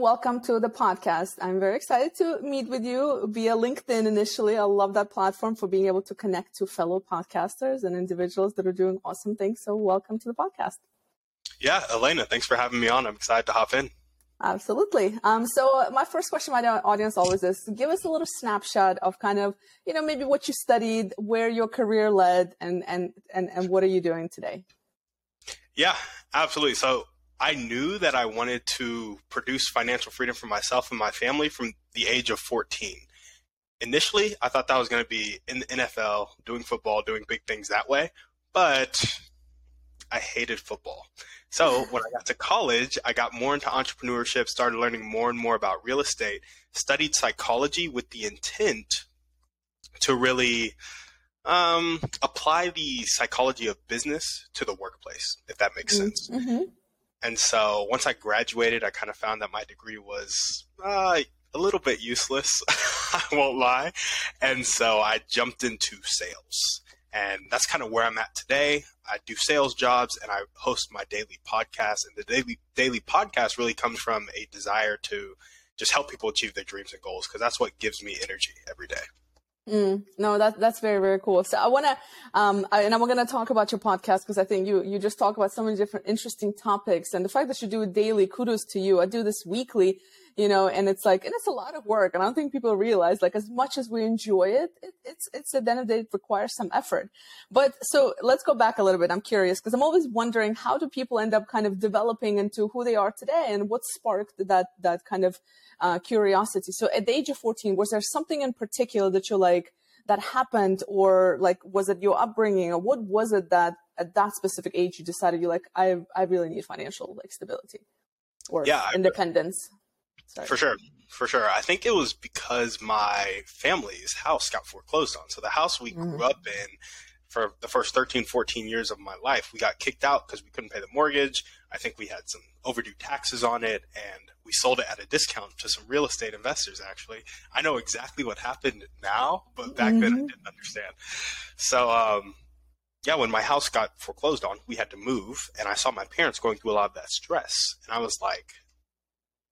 welcome to the podcast. I'm very excited to meet with you via LinkedIn initially. I love that platform for being able to connect to fellow podcasters and individuals that are doing awesome things. So, welcome to the podcast. Yeah, Elena, thanks for having me on. I'm excited to hop in. Absolutely. Um, so my first question, my audience always is: give us a little snapshot of kind of, you know, maybe what you studied, where your career led, and and and and what are you doing today? Yeah, absolutely. So I knew that I wanted to produce financial freedom for myself and my family from the age of 14. Initially, I thought that was going to be in the NFL, doing football, doing big things that way, but I hated football. So when I got to college, I got more into entrepreneurship, started learning more and more about real estate, studied psychology with the intent to really um, apply the psychology of business to the workplace, if that makes mm-hmm. sense. Mm-hmm. And so once I graduated, I kind of found that my degree was uh, a little bit useless. I won't lie. And so I jumped into sales. And that's kind of where I'm at today. I do sales jobs and I host my daily podcast. And the daily daily podcast really comes from a desire to just help people achieve their dreams and goals because that's what gives me energy every day. Mm, no, that that's very very cool. So I want to, um, I, and I'm going to talk about your podcast because I think you you just talk about so many different interesting topics, and the fact that you do it daily, kudos to you. I do this weekly, you know, and it's like, and it's a lot of work, and I don't think people realize like as much as we enjoy it, it it's it's at the end of the day it requires some effort. But so let's go back a little bit. I'm curious because I'm always wondering how do people end up kind of developing into who they are today, and what sparked that that kind of uh, curiosity. So at the age of 14, was there something in particular that you like that happened or like, was it your upbringing or what was it that at that specific age you decided you like, I, I really need financial like stability or yeah, independence? Sorry. For sure. For sure. I think it was because my family's house got foreclosed on. So the house we mm. grew up in for the first 13, 14 years of my life, we got kicked out because we couldn't pay the mortgage. I think we had some overdue taxes on it and we sold it at a discount to some real estate investors actually i know exactly what happened now but back mm-hmm. then i mm-hmm. didn't understand so um, yeah when my house got foreclosed on we had to move and i saw my parents going through a lot of that stress and i was like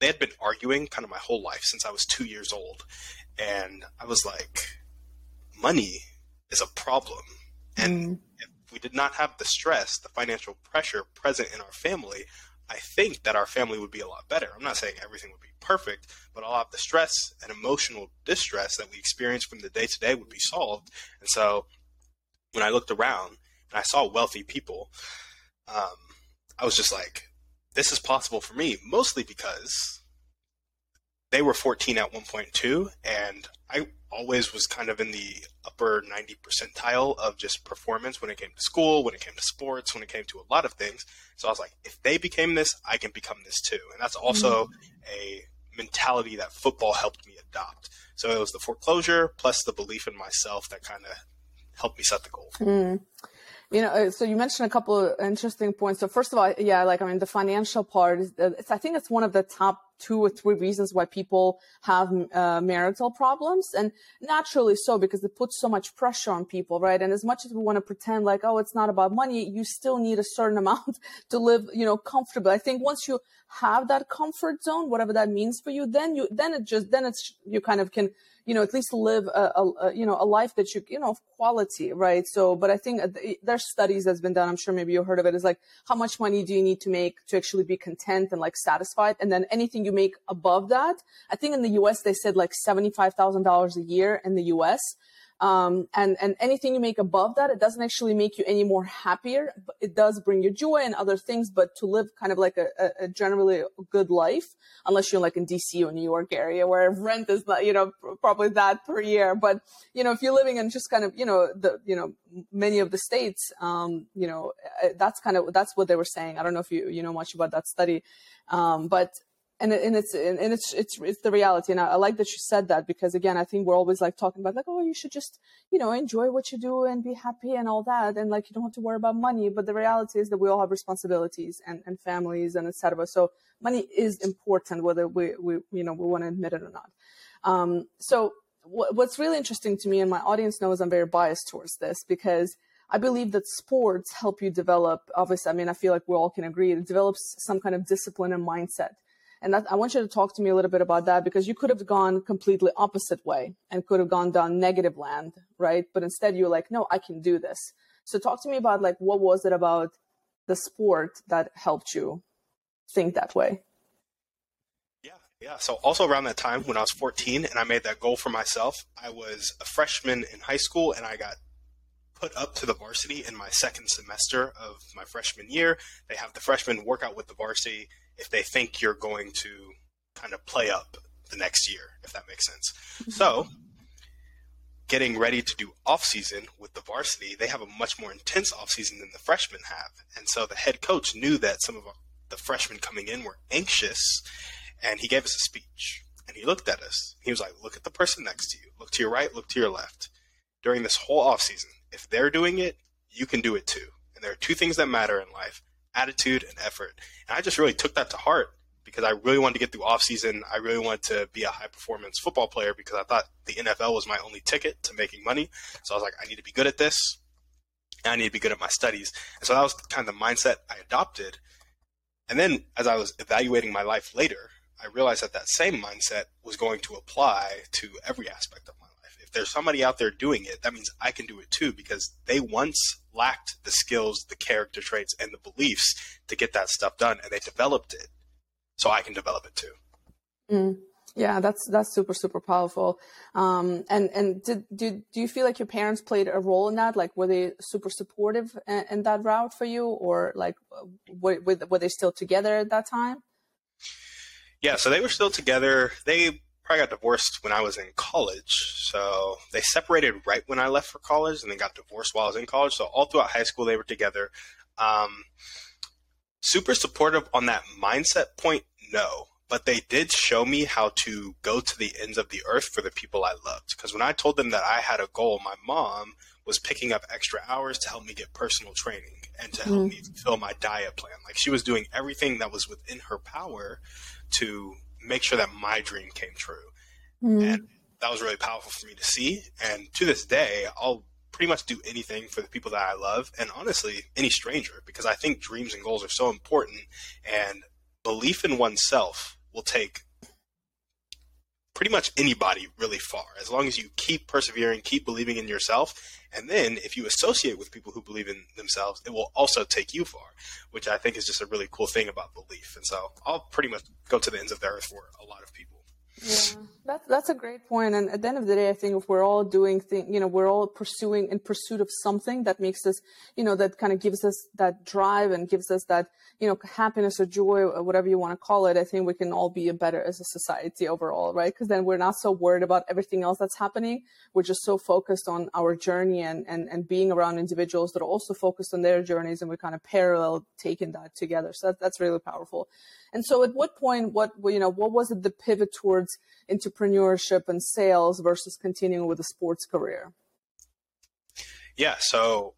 they had been arguing kind of my whole life since i was two years old and i was like money is a problem and mm. if we did not have the stress the financial pressure present in our family I think that our family would be a lot better. I'm not saying everything would be perfect, but a lot of the stress and emotional distress that we experience from the day to day would be solved. And so when I looked around and I saw wealthy people, um, I was just like, this is possible for me, mostly because they were 14 at one point too, and I always was kind of in the upper 90 percentile of just performance when it came to school, when it came to sports, when it came to a lot of things. So I was like, if they became this, I can become this too. And that's also mm-hmm. a mentality that football helped me adopt. So it was the foreclosure plus the belief in myself that kind of helped me set the goal. Mm. You know, uh, so you mentioned a couple of interesting points. So first of all, yeah, like I mean, the financial part is, it's, I think it's one of the top two or three reasons why people have uh, marital problems, and naturally so because it puts so much pressure on people, right? And as much as we want to pretend like, oh, it's not about money, you still need a certain amount to live, you know, comfortably. I think once you have that comfort zone, whatever that means for you, then you, then it just, then it's you kind of can you know, at least live a, a, a, you know, a life that you, you know, of quality, right? So, but I think uh, there's studies that's been done. I'm sure maybe you heard of it. Is like, how much money do you need to make to actually be content and like satisfied? And then anything you make above that, I think in the U.S. they said like $75,000 a year in the U.S. Um, and, and anything you make above that, it doesn't actually make you any more happier, it does bring you joy and other things, but to live kind of like a, a generally good life, unless you're like in DC or New York area where rent is not, you know, probably that per year. But, you know, if you're living in just kind of, you know, the, you know, many of the states, um, you know, uh, that's kind of, that's what they were saying. I don't know if you, you know much about that study. Um, but and and it's and it's it's it's the reality. And I, I, like that you said that because again i think we're always like talking about like oh you should just you know enjoy what you do and be happy and all that. And like you don't have to worry about money. But the reality is that we all have responsibilities and, and families and etc so money is important whether we we you know we want to admit it or not. Um, so what's really interesting to me and my audience knows i'm very biased towards this because I believe that sports help you develop. Obviously, I mean, I feel like we all can agree it develops some kind of discipline and mindset And that, I want you to talk to me a little bit about that because you could have gone completely opposite way and could have gone down negative land, right? But instead you're like, no, I can do this. So talk to me about like, what was it about the sport that helped you think that way? Yeah, yeah. So also around that time when I was 14 and I made that goal for myself, I was a freshman in high school and I got put up to the varsity in my second semester of my freshman year. They have the freshmen work out with the varsity if they think you're going to kind of play up the next year, if that makes sense. Mm-hmm. So, getting ready to do off season with the varsity, they have a much more intense off season than the freshmen have. And so the head coach knew that some of the freshmen coming in were anxious, and he gave us a speech. And he looked at us. He was like, "Look at the person next to you. Look to your right. Look to your left." During this whole off season, if they're doing it, you can do it too. And there are two things that matter in life attitude and effort. And I just really took that to heart because I really wanted to get through off season. I really wanted to be a high performance football player because I thought the NFL was my only ticket to making money. So I was like, I need to be good at this. And I need to be good at my studies. And so that was kind of the mindset I adopted. And then as I was evaluating my life later, I realized that that same mindset was going to apply to every aspect of my if there's somebody out there doing it, that means I can do it too because they once lacked the skills, the character traits, and the beliefs to get that stuff done, and they developed it. So I can develop it too. Mm. Yeah, that's that's super super powerful. Um, and and did, did do you feel like your parents played a role in that? Like, were they super supportive in, in that route for you, or like were, were they still together at that time? Yeah, so they were still together. They probably got divorced when I was in college. So they separated right when I left for college and then got divorced while I was in college. So all throughout high school, they were together. Um, super supportive on that mindset point, no. But they did show me how to go to the ends of the earth for the people I loved. Because when I told them that I had a goal, my mom was picking up extra hours to help me get personal training and to help mm. me fulfill my diet plan. Like she was doing everything that was within her power to make sure that my dream came true. Mm. And that was really powerful for me to see. And to this day, I'll pretty much do anything for the people that I love and honestly, any stranger, because I think dreams and goals are so important. And belief in oneself will take pretty much anybody really far as long as you keep persevering, keep believing in yourself. And then if you associate with people who believe in themselves, it will also take you far, which I think is just a really cool thing about belief. And so I'll pretty much go to the ends of the earth for a lot of people. Yeah, that's that's a great point. And at the end of the day, I think if we're all doing things, you know, we're all pursuing in pursuit of something that makes us, you know, that kind of gives us that drive and gives us that, you know, happiness or joy or whatever you want to call it. I think we can all be better as a society overall, right? Because then we're not so worried about everything else that's happening. We're just so focused on our journey and and and being around individuals that are also focused on their journeys, and we're kind of parallel taking that together. So that, that's really powerful. And so at what point, what, you know, what was it the pivot towards entrepreneurship and sales versus continuing with a sports career? Yeah. So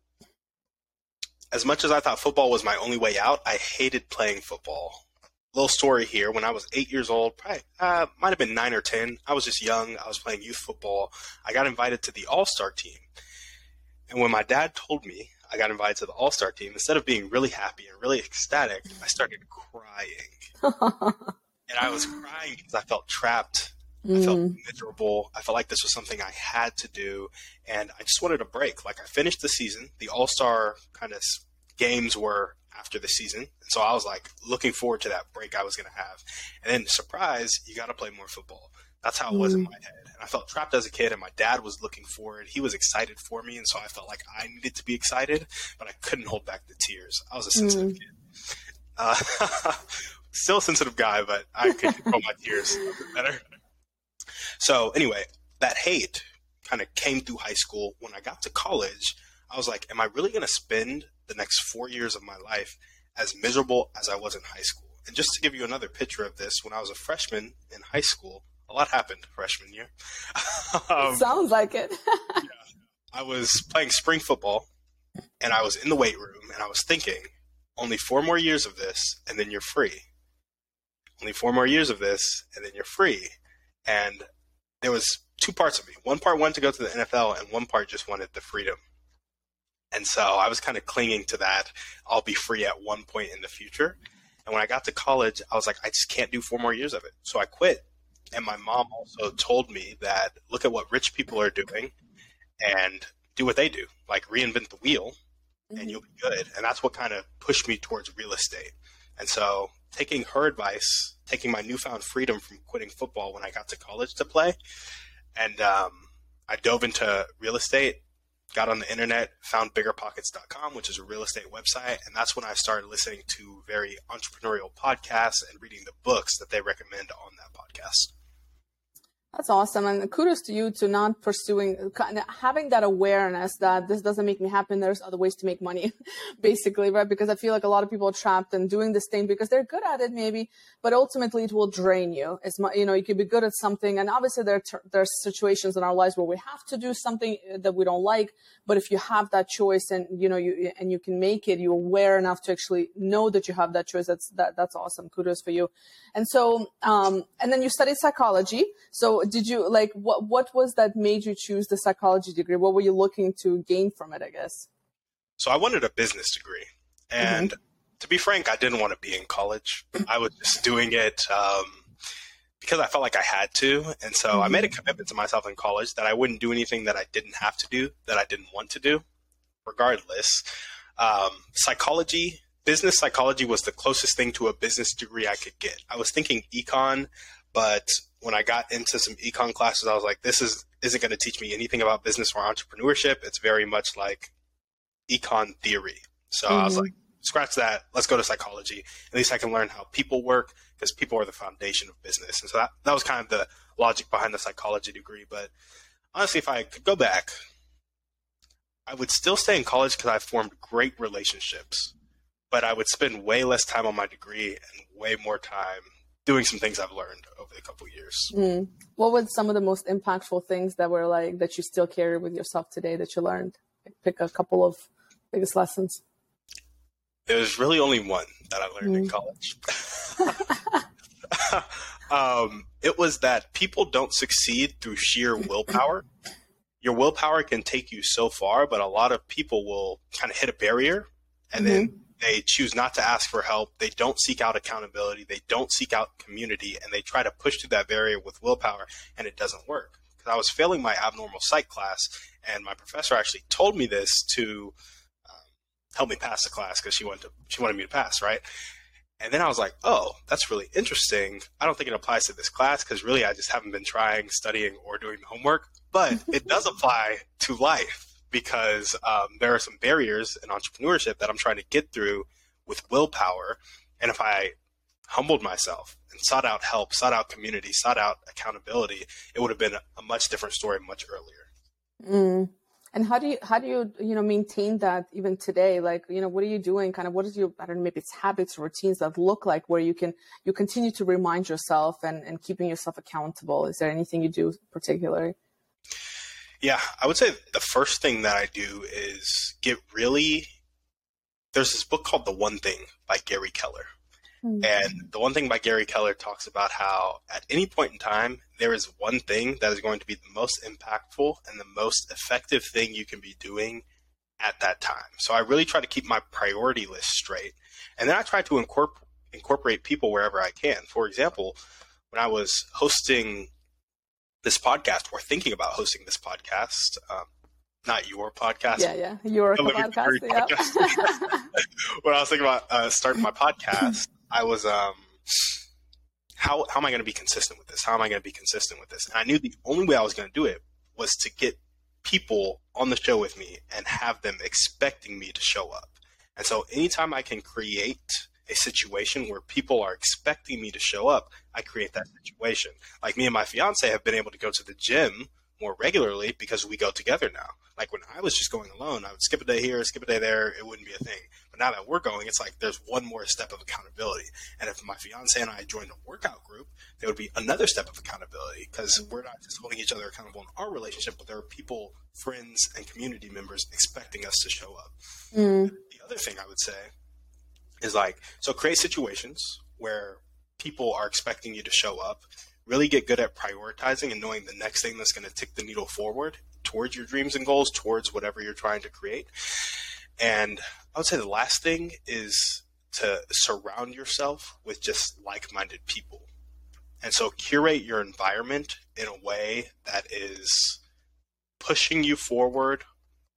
as much as I thought football was my only way out, I hated playing football. Little story here. When I was eight years old, probably uh, might have been nine or ten. I was just young. I was playing youth football. I got invited to the All Star team, and when my dad told me I got invited to the All Star team, instead of being really happy and really ecstatic, I started crying and I was crying because I felt trapped. Mm. I felt mm. miserable. I felt like this was something I had to do, and I just wanted a break. Like I finished the season, the All Star kind of games were after the season, and so I was like looking forward to that break I was going to have. And then surprise, you got to play more football. That's how it was mm. in my head. And I felt trapped as a kid, and my dad was looking forward. He was excited for me, and so I felt like I needed to be excited, but I couldn't hold back the tears. I was a sensitive mm. kid. Uh, still a sensitive guy, but I could control my tears a bit better. So anyway, that hate kind of came through high school. When I got to college, I was like, am I really going to spend the next four years of my life as miserable as I was in high school? And just to give you another picture of this, when I was a freshman in high school, a lot happened freshman year. um, Sounds like it. yeah, I was playing spring football and I was in the weight room and I was thinking, only four more years of this and then you're free only four more years of this, and then you're free. And there was two parts of me. One part wanted to go to the NFL, and one part just wanted the freedom. And so I was kind of clinging to that. I'll be free at one point in the future. And when I got to college, I was like, I just can't do four more years of it. So I quit. And my mom also told me that look at what rich people are doing and do what they do, like reinvent the wheel and mm-hmm. you'll be good. And that's what kind of pushed me towards real estate. And so taking her advice, taking my newfound freedom from quitting football when I got to college to play, and um, I dove into real estate got on the internet, found biggerpockets.com, which is a real estate website. And that's when I started listening to very entrepreneurial podcasts and reading the books that they recommend on that podcast. That's awesome. And kudos to you to not pursuing, having that awareness that this doesn't make me happy. There's other ways to make money, basically, right? Because I feel like a lot of people are trapped in doing this thing because they're good at it, maybe, but ultimately it will drain you. It's, you know, you could be good at something. And obviously there, there are situations in our lives where we have to do something that we don't like. But if you have that choice and, you know, you, and you can make it, you're aware enough to actually know that you have that choice. That's, that, that's awesome. Kudos for you. And so, um, and then you studied psychology. So did you like what what was that made you choose the psychology degree? What were you looking to gain from it? I guess. So I wanted a business degree, and mm-hmm. to be frank, I didn't want to be in college. I was just doing it um, because I felt like I had to, and so mm-hmm. I made a mm-hmm. commitment to myself in college that I wouldn't do anything that I didn't have to do, that I didn't want to do, regardless. Um, psychology business psychology was the closest thing to a business degree I could get. I was thinking econ, but when I got into some econ classes, I was like, this is isn't going to teach me anything about business or entrepreneurship. It's very much like econ theory. So mm-hmm. I was mm-hmm. like, scratch that. Let's go to psychology. At least I can learn how people work because people are the foundation of business. And so that, that was kind of the logic behind the psychology degree. But honestly, if I could go back, I would still stay in college because I formed great relationships, but I would spend way less time on my degree and way more time doing some things I've learned over the couple years. Mm. What were some of the most impactful things that were like that you still carry with yourself today that you learned? Pick a couple of biggest lessons. There's really only one that I learned mm. in college. um, it was that people don't succeed through sheer willpower. Your willpower can take you so far, but a lot of people will kind of hit a barrier and mm-hmm. then they choose not to ask for help. They don't seek out accountability. They don't seek out community, and they try to push through that barrier with willpower, and it doesn't work. Because I was failing my abnormal psych class, and my professor actually told me this to um, help me pass the class because she wanted to, she wanted me to pass, right? And then I was like, oh, that's really interesting. I don't think it applies to this class because really I just haven't been trying, studying, or doing the homework. But it does apply to life because um, there are some barriers in entrepreneurship that I'm trying to get through with willpower. And if I humbled myself and sought out help, sought out community, sought out accountability, it would have been a much different story much earlier. Mm. And how do you how do you you know maintain that even today? Like you know what are you doing? Kind of what is your I don't know maybe it's habits routines that look like where you can you continue to remind yourself and and keeping yourself accountable. Is there anything you do particularly? Yeah, I would say the first thing that I do is get really. There's this book called The One Thing by Gary Keller. Mm-hmm. And the one thing by Gary Keller talks about how at any point in time, there is one thing that is going to be the most impactful and the most effective thing you can be doing at that time. So I really try to keep my priority list straight. And then I try to incorporate incorporate people wherever I can. For example, when I was hosting this podcast or thinking about hosting this podcast. Um, not your podcast. Yeah, yeah, your podcast. Yeah. podcast. when I was thinking about uh, starting my podcast, I was, um, how how am I going to be consistent with this? How am I going to be consistent with this? And I knew the only way I was going to do it was to get people on the show with me and have them expecting me to show up. And so, anytime I can create a situation where people are expecting me to show up, I create that situation. Like me and my fiance have been able to go to the gym more regularly because we go together now. Like when I was just going alone, I would skip a day here, skip a day there, it wouldn't be a thing. But now that we're going, it's like there's one more step of accountability. And if my fiance and I joined a workout group, there would be another step of accountability because we're not just holding each other accountable in our relationship, but there are people, friends, and community members expecting us to show up. Mm. The other thing I would say is like so create situations where people are expecting you to show up really get good at prioritizing and knowing the next thing that's going to tick the needle forward towards your dreams and goals towards whatever you're trying to create and i would say the last thing is to surround yourself with just like minded people. And so curate your environment in a way that is pushing you forward,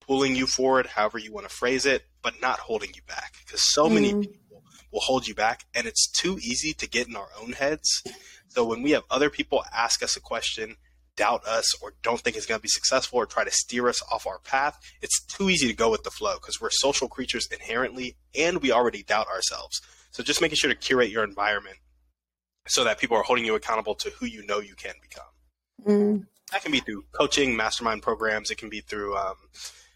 pulling you forward, however you want to phrase it, but not holding you back. Because so mm. many people will hold you back, and it's too easy to get in our own heads. So when we have other people ask us a question, doubt us, or don't think it's going to be successful, or try to steer us off our path, it's too easy to go with the flow because we're social creatures inherently, and we already doubt ourselves. So just making sure to curate your environment so that people are holding you accountable to who you know you can become. Mm. That can be through coaching, mastermind programs. It can be through um,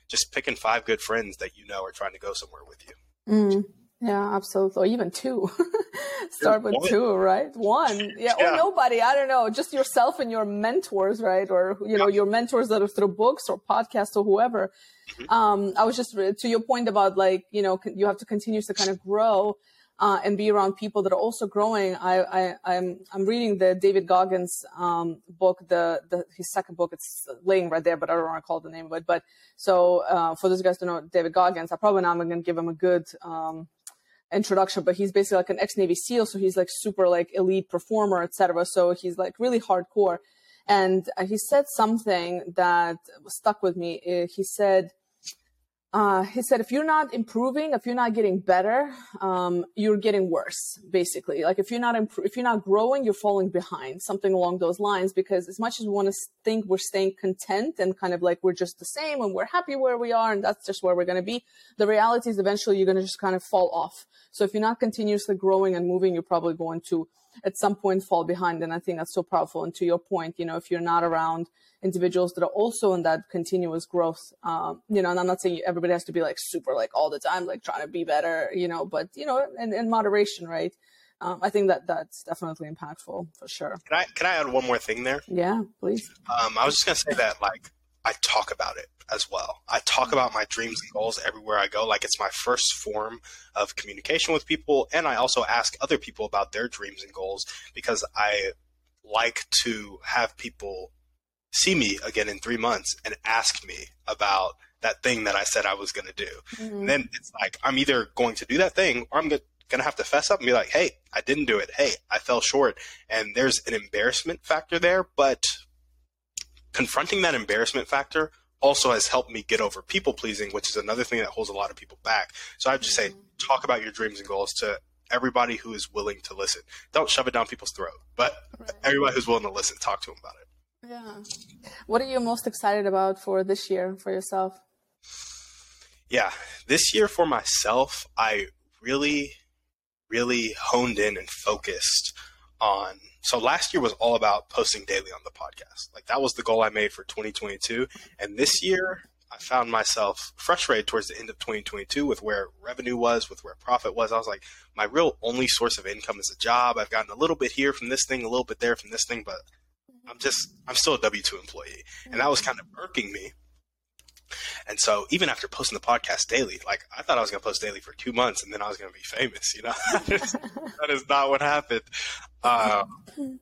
just picking five good friends that you know are trying to go somewhere with you. Mm. Yeah, absolutely. Or even two. Start with one. two, right? One. Yeah, yeah. Or nobody. I don't know. Just yourself and your mentors, right? Or, you know, your mentors that are through books or podcasts or whoever. Mm-hmm. Um, I was just to your point about like, you know, you have to continue to kind of grow uh, and be around people that are also growing. I, I, am I'm, I'm reading the David Goggins um, book, the, the his second book. It's laying right there, but I don't want to call the name of it. But so uh, for those guys to know David Goggins, I probably not going to give him a good um, introduction, but he's basically like an ex Navy SEAL, so he's like super like elite performer, etc. So he's like really hardcore. And uh, he said something that stuck with me. Uh, he said uh, he said, if you're not improving, if you're not getting better, um, you're getting worse, basically. Like if you're not imp- if you're not growing, you're falling behind, something along those lines. Because as much as we want to think we're staying content and kind of like we're just the same and we're happy where we are and that's just where we're going to be, the reality is eventually you're going to just kind of fall off. So if you're not continuously growing and moving, you're probably going to at some point fall behind. And I think that's so powerful. And to your point, you know, if you're not around individuals that are also in that continuous growth. Um, you know, and I'm not saying everybody has to be like super like all the time, like trying to be better, you know, but you know, in, in moderation, right? Um, I think that that's definitely impactful for sure. Can I can I add one more thing there? Yeah, please. Um, I was just gonna say that like I talk about it as well. I talk about my dreams and goals everywhere I go. Like it's my first form of communication with people, and I also ask other people about their dreams and goals because I like to have people see me again in three months and ask me about that thing that I said I was going to do. Mm-hmm. then it's like, I'm either going to do that thing or I'm going to have to fess up and be like, hey, I didn't do it. Hey, I fell short. And there's an embarrassment factor there, but confronting that embarrassment factor also has helped me get over people pleasing, which is another thing that holds a lot of people back. So I just mm-hmm. say, talk about your dreams and goals to everybody who is willing to listen. Don't shove it down people's throat, but right. everybody who's willing to listen, talk to them about it. Yeah. What are you most excited about for this year for yourself? Yeah, this year for myself, I really, really honed in and focused on. So last year was all about posting daily on the podcast. Like that was the goal I made for 2022. And this year, I found myself frustrated towards the end of 2022 with where revenue was, with where profit was. I was like, my real only source of income is a job. I've gotten a little bit here from this thing, a little bit there from this thing, but I'm just I'm still a W two employee, and that was mm-hmm. kind of irking me. And so even after posting the podcast daily, like I thought I was going to post daily for two months and then I was going to be famous, you know, that is not what happened. Um,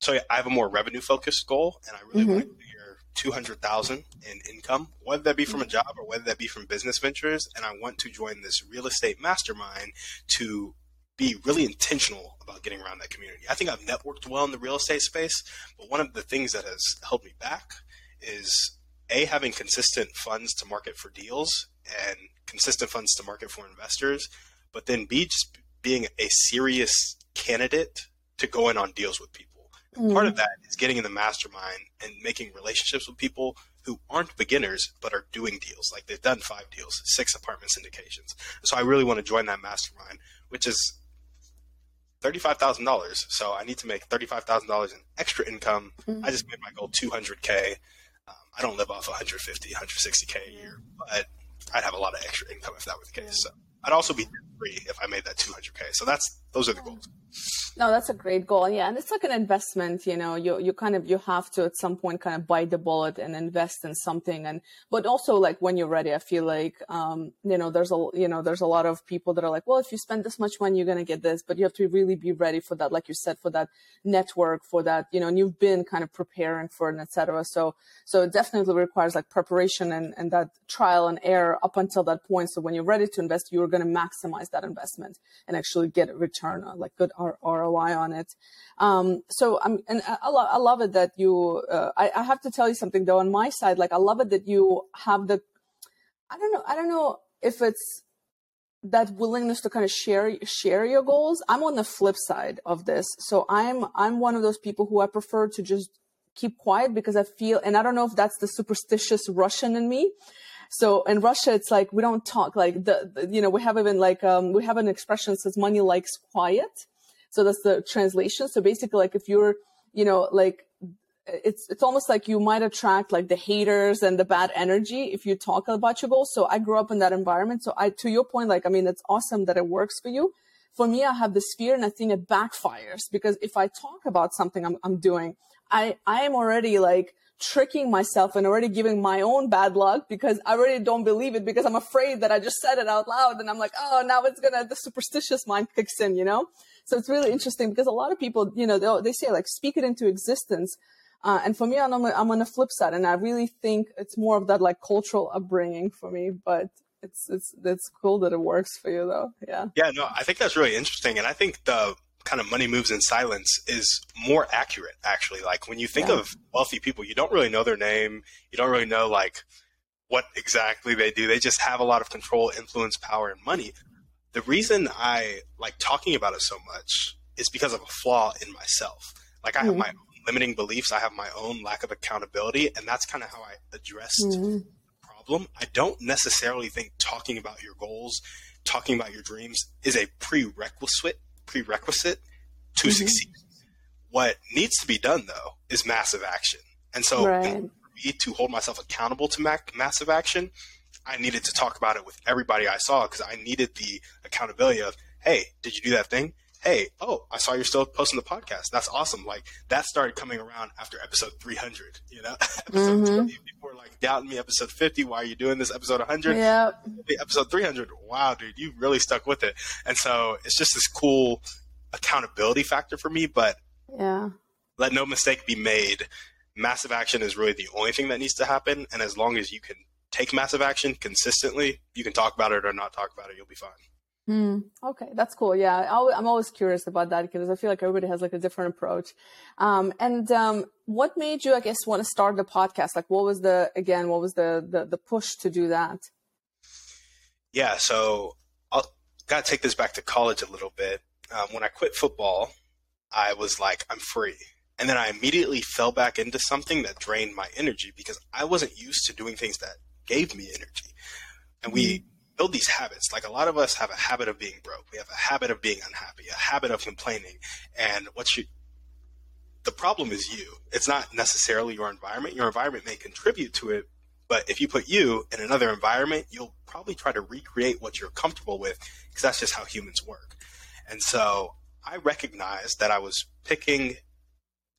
so yeah, I have a more revenue focused goal and I really mm-hmm. want to clear 200,000 in income, whether that be from a job or whether that be from business ventures. And I want to join this real estate mastermind to be really intentional about getting around that community. I think I've networked well in the real estate space, but one of the things that has held me back is a having consistent funds to market for deals and consistent funds to market for investors, but then b just being a serious candidate to go in on deals with people. Mm. Part of mm. that is getting in the mastermind and making relationships with people who aren't beginners but are doing deals. Like they've done five deals, six apartment syndications. So I really want to join that mastermind, which is $35,000. So I need to make $35,000 in extra income. Mm-hmm. I just made my goal 200K. Um, I don't live off 150, 160K a year, but I'd have a lot of extra income if that were the case. So I'd also be free if I made that 200K. So that's, those are the goals. No, that's a great goal. Yeah. And it's like an investment, you know, you, you kind of, you have to at some point kind of bite the bullet and invest in something. And, but also like when you're ready, I feel like, um, you know, there's a, you know, there's a lot of people that are like, well, if you spend this much money, you're to get this, but you have to really be ready for that. Like you said, for that network, for that, you know, and you've been kind of preparing for it, etc. So, so it definitely requires like preparation and, and that trial and error up until that point. So when you're ready to invest, you're going to maximize that investment and actually get a return on like good ROI on it. Um, so I'm, and I, lo- I love it that you, uh, I, I have to tell you something though on my side, like I love it that you have the, I don't know, I don't know if it's that willingness to kind of share share your goals i'm on the flip side of this so i'm i'm one of those people who i prefer to just keep quiet because i feel and i don't know if that's the superstitious russian in me so in russia it's like we don't talk like the, the you know we have even like um, we have an expression says money likes quiet so that's the translation so basically like if you're you know like it's it's almost like you might attract like the haters and the bad energy if you talk about your goals. So I grew up in that environment. So I, to your point, like I mean, it's awesome that it works for you. For me, I have this fear, and I think it backfires because if I talk about something I'm, I'm doing, I I am already like tricking myself and already giving my own bad luck because I already don't believe it because I'm afraid that I just said it out loud and I'm like, oh, now it's gonna the superstitious mind kicks in, you know. So it's really interesting because a lot of people, you know, they say like speak it into existence uh, and for me, I'm, I'm on the flip side, and I really think it's more of that like cultural upbringing for me. But it's it's it's cool that it works for you, though. Yeah. Yeah. No, I think that's really interesting, and I think the kind of money moves in silence is more accurate. Actually, like when you think yeah. of wealthy people, you don't really know their name. You don't really know like what exactly they do. They just have a lot of control, influence, power, and money. The reason I like talking about it so much is because of a flaw in myself. Like I have mm-hmm. my limiting beliefs. I have my own lack of accountability, and that's kind of how I addressed mm-hmm. the problem. I don't necessarily think talking about your goals, talking about your dreams, is a prerequisite prerequisite to mm-hmm. succeed. What needs to be done though is massive action, and so right. for me to hold myself accountable to ma- massive action, I needed to talk about it with everybody I saw because I needed the accountability of, hey, did you do that thing? Hey, oh, I saw you're still posting the podcast. That's awesome. Like that started coming around after episode 300, you know, episode mm-hmm. 20, people were like doubting me. Episode 50, why are you doing this? Episode 100, yeah. Episode 300, wow, dude, you really stuck with it. And so it's just this cool accountability factor for me. But yeah, let no mistake be made. Massive action is really the only thing that needs to happen. And as long as you can take massive action consistently, you can talk about it or not talk about it. You'll be fine. Mm, okay, that's cool. Yeah, i am always curious about that because I feel like everybody has like a different approach. Um, and um, what made you, I guess, want to start the podcast? Like, what was the again? What was the the, the push to do that? Yeah, so I got to take this back to college a little bit. Um, when I quit football, I was like, I'm free. And then I immediately fell back into something that drained my energy because I wasn't used to doing things that gave me energy. And we mm build these habits. Like a lot of us have a habit of being broke. We have a habit of being unhappy, a habit of complaining. And what you, the problem is you. It's not necessarily your environment. Your environment may contribute to it, but if you put you in another environment, you'll probably try to recreate what you're comfortable with because that's just how humans work. And so I recognized that I was picking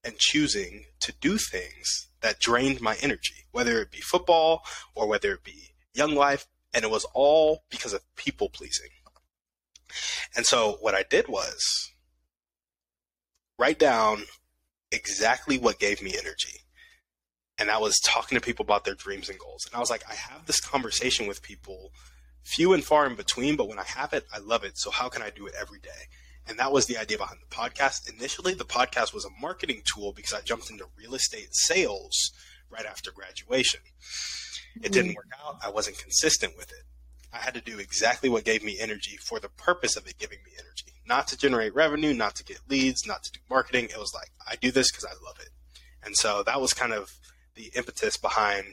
and choosing to do things that drained my energy, whether it be football or whether it be young life, and it was all because of people pleasing. And so what I did was write down exactly what gave me energy. And that was talking to people about their dreams and goals. And I was like, I have this conversation with people, few and far in between, but when I have it, I love it. So how can I do it every day? And that was the idea behind the podcast. Initially, the podcast was a marketing tool because I jumped into real estate sales right after graduation. It didn't mm-hmm. work out. I wasn't consistent with it. I had to do exactly what gave me energy for the purpose of it giving me energy, not to generate revenue, not to get leads, not to do marketing. It was like, I do this because I love it. And so that was kind of the impetus behind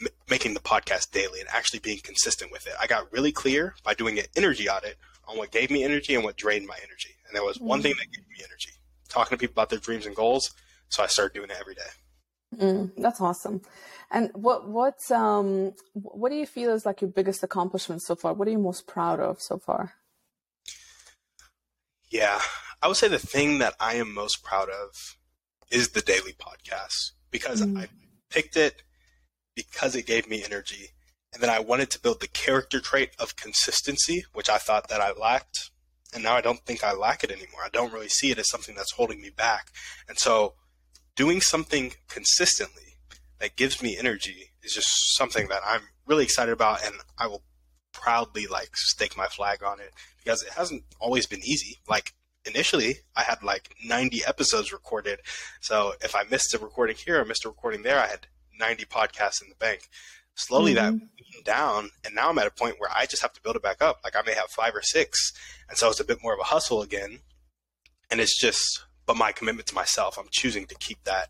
m- making the podcast daily and actually being consistent with it. I got really clear by doing an energy audit on what gave me energy and what drained my energy. And there was mm-hmm. one thing that gave me energy talking to people about their dreams and goals. So I started doing it every day. Mm, that's awesome. And what what um what do you feel is like your biggest accomplishment so far? What are you most proud of so far? Yeah, I would say the thing that I am most proud of is the daily podcast because mm. I picked it because it gave me energy and then I wanted to build the character trait of consistency, which I thought that I lacked. And now I don't think I lack it anymore. I don't really see it as something that's holding me back. And so doing something consistently that gives me energy is just something that I'm really excited about and I will proudly like stake my flag on it because it hasn't always been easy. Like initially I had like 90 episodes recorded. So if I missed a recording here or missed a recording there, I had 90 podcasts in the bank. Slowly mm-hmm. that down, and now I'm at a point where I just have to build it back up. Like I may have five or six, and so it's a bit more of a hustle again. And it's just, but my commitment to myself, I'm choosing to keep that,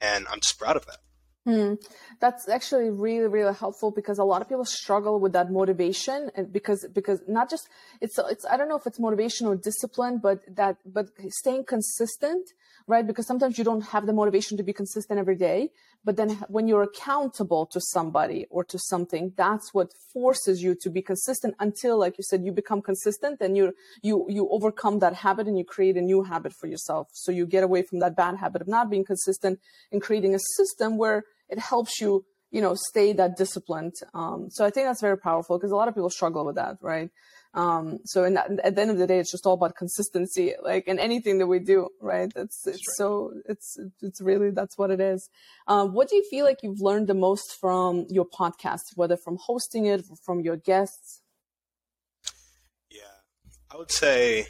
and I'm just proud of that. Hmm. That's actually really, really helpful because a lot of people struggle with that motivation and because, because not just, it's, it's, I don't know if it's motivation or discipline, but that, but staying consistent, right? Because sometimes you don't have the motivation to be consistent every day. But then when you're accountable to somebody or to something, that's what forces you to be consistent until, like you said, you become consistent and you, you, you overcome that habit and you create a new habit for yourself. So you get away from that bad habit of not being consistent and creating a system where it helps you, you know, stay that disciplined. Um, so I think that's very powerful because a lot of people struggle with that, right? Um, so that, at the end of the day, it's just all about consistency, like in anything that we do, right? That's, it's right. so, it's, it's really, that's what it is. Um, what do you feel like you've learned the most from your podcast, whether from hosting it, from your guests? Yeah, I would say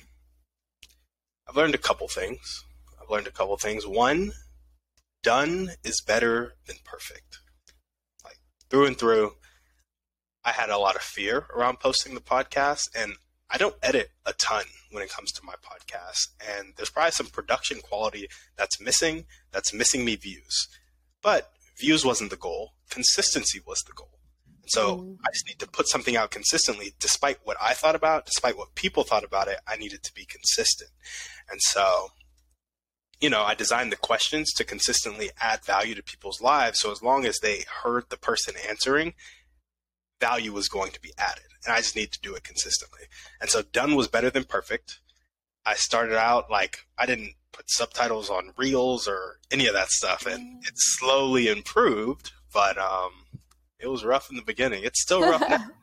I've learned a couple things. I've learned a couple things. One, done is better than perfect. Like through and through, I had a lot of fear around posting the podcast, and I don't edit a ton when it comes to my podcast. And there's probably some production quality that's missing, that's missing me views. But views wasn't the goal, consistency was the goal. And so mm. I just need to put something out consistently, despite what I thought about, despite what people thought about it, I needed to be consistent. And so, you know, I designed the questions to consistently add value to people's lives. So as long as they heard the person answering, value was going to be added. And I just need to do it consistently. And so done was better than perfect. I started out like I didn't put subtitles on reels or any of that stuff and mm. it slowly improved, but um it was rough in the beginning. It's still rough now.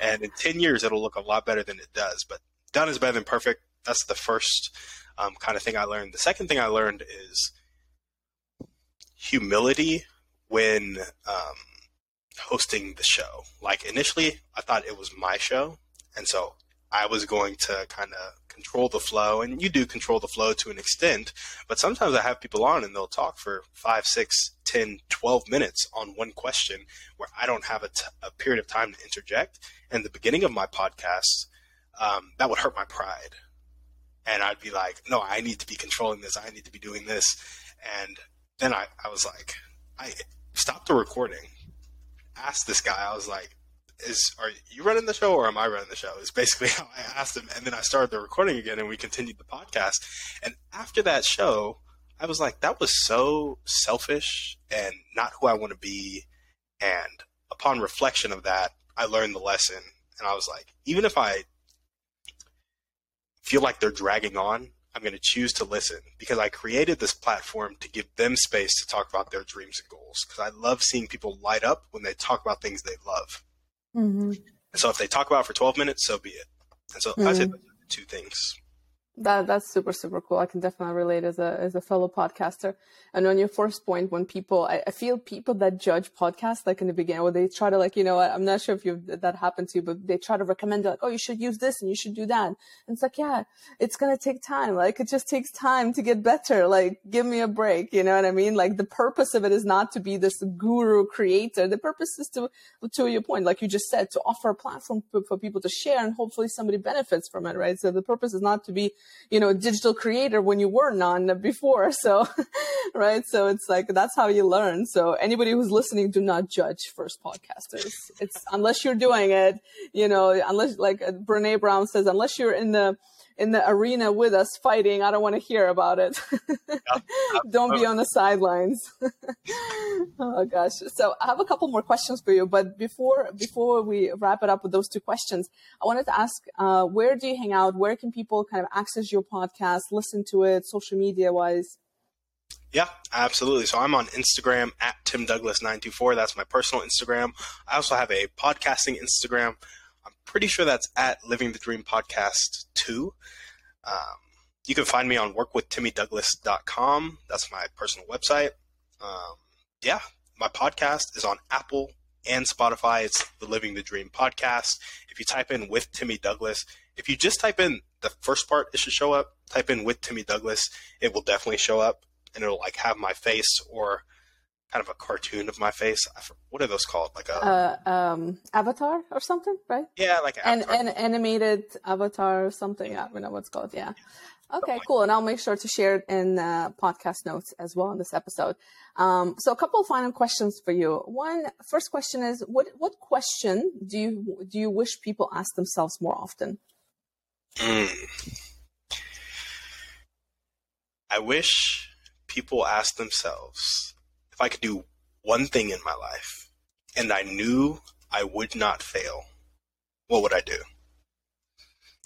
And in 10 years it'll look a lot better than it does, but done is better than perfect. That's the first um, kind of thing I learned. The second thing I learned is humility when um, hosting the show. Like initially, I thought it was my show, and so I was going to kind of control the flow, and you do control the flow to an extent. But sometimes I have people on, and they'll talk for five, six, ten, twelve minutes on one question, where I don't have a, t- a period of time to interject. And the beginning of my podcast, um, that would hurt my pride, and I'd be like, "No, I need to be controlling this. I need to be doing this." And then I, I was like, I stopped the recording asked this guy, I was like, is are you running the show or am I running the show? Is basically how I asked him. And then I started the recording again and we continued the podcast. And after that show, I was like, that was so selfish and not who I want to be. And upon reflection of that, I learned the lesson. And I was like, even if I feel like they're dragging on, I'm going to choose to listen because I created this platform to give them space to talk about their dreams and goals. Because I love seeing people light up when they talk about things they love. Mm-hmm. And so if they talk about it for 12 minutes, so be it. And so mm-hmm. I said two things that that's super super cool. I can definitely relate as a as a fellow podcaster. And on your first point, when people, I, I feel people that judge podcasts like in the beginning, or they try to like, you know, I'm not sure if you that happened to you, but they try to recommend like, oh, you should use this and you should do that. And it's like, yeah, it's gonna take time. Like it just takes time to get better. Like give me a break. You know what I mean? Like the purpose of it is not to be this guru creator. The purpose is to, to your point, like you just said, to offer a platform for, for people to share and hopefully somebody benefits from it, right? So the purpose is not to be you know, digital creator when you were none before. So, right. So it's like, that's how you learn. So anybody who's listening, do not judge first podcasters. It's unless you're doing it, you know, unless like Brene Brown says, unless you're in the, in the arena with us fighting. I don't want to hear about it. don't be on the sidelines. oh gosh. So I have a couple more questions for you, but before before we wrap it up with those two questions, I wanted to ask, uh, where do you hang out? Where can people kind of access your podcast, listen to it, social media wise? Yeah, absolutely. So I'm on Instagram at Tim Douglas924. That's my personal Instagram. I also have a podcasting Instagram pretty sure that's at Living the Dream Podcast 2. Um, you can find me on workwithtimmydouglas.com. That's my personal website. Um, yeah, my podcast is on Apple and Spotify. It's the Living the Dream podcast. If you type in with Timmy Douglas, if you just type in the first part, it should show up. Type in with Timmy Douglas, it will definitely show up, and it'll like have my face or kind of a cartoon of my face. What are those called? Like a uh, um, avatar or something, right? Yeah, like an, an animated avatar or something. Yeah. I don't know what's called. Yeah. Okay, cool. And I'll make sure to share it in uh, podcast notes as well in this episode. Um, so a couple of final questions for you. One, first question is what what question do you do you wish people ask themselves more often? Mm. I wish people ask themselves if I could do one thing in my life and I knew I would not fail, what would I do?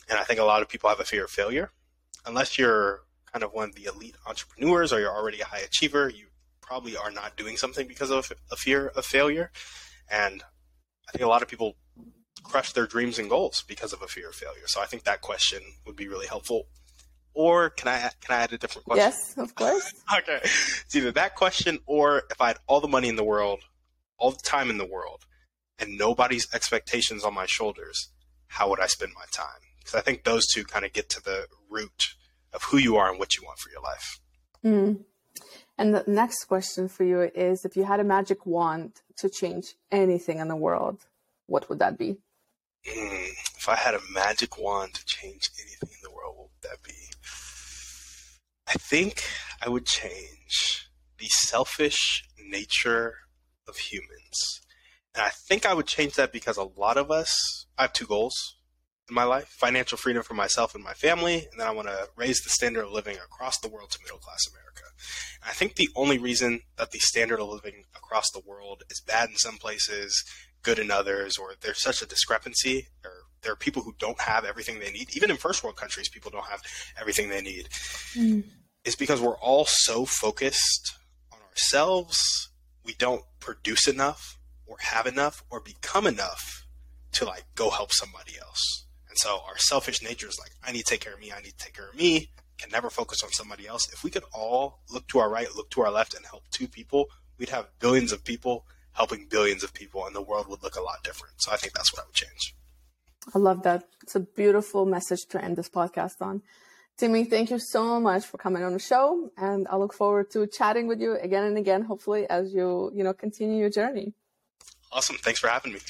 And I think a lot of people have a fear of failure. Unless you're kind of one of the elite entrepreneurs or you're already a high achiever, you probably are not doing something because of a fear of failure. And I think a lot of people crush their dreams and goals because of a fear of failure. So I think that question would be really helpful. Or can I can I add a different question? Yes, of course. okay, it's either that question or if I had all the money in the world, all the time in the world, and nobody's expectations on my shoulders, how would I spend my time? Because I think those two kind of get to the root of who you are and what you want for your life. Mm. And the next question for you is if you had a magic wand to change anything in the world, what would that be? Mm, if I had a magic wand to change anything in the world, what would that be? I think I would change the selfish nature of humans. And I think I would change that because a lot of us, I have two goals in my life financial freedom for myself and my family, and then I want to raise the standard of living across the world to middle class America. And I think the only reason that the standard of living across the world is bad in some places, good in others, or there's such a discrepancy, or there are people who don't have everything they need. Even in first world countries, people don't have everything they need. Mm. Is because we're all so focused on ourselves, we don't produce enough, or have enough, or become enough to like go help somebody else. And so our selfish nature is like, I need to take care of me, I need to take care of me, can never focus on somebody else. If we could all look to our right, look to our left, and help two people, we'd have billions of people helping billions of people, and the world would look a lot different. So I think that's what I would change. I love that. It's a beautiful message to end this podcast on. Timmy, thank you so much for coming on the show, and I look forward to chatting with you again and again, hopefully as you you know continue your journey. Awesome! Thanks for having me.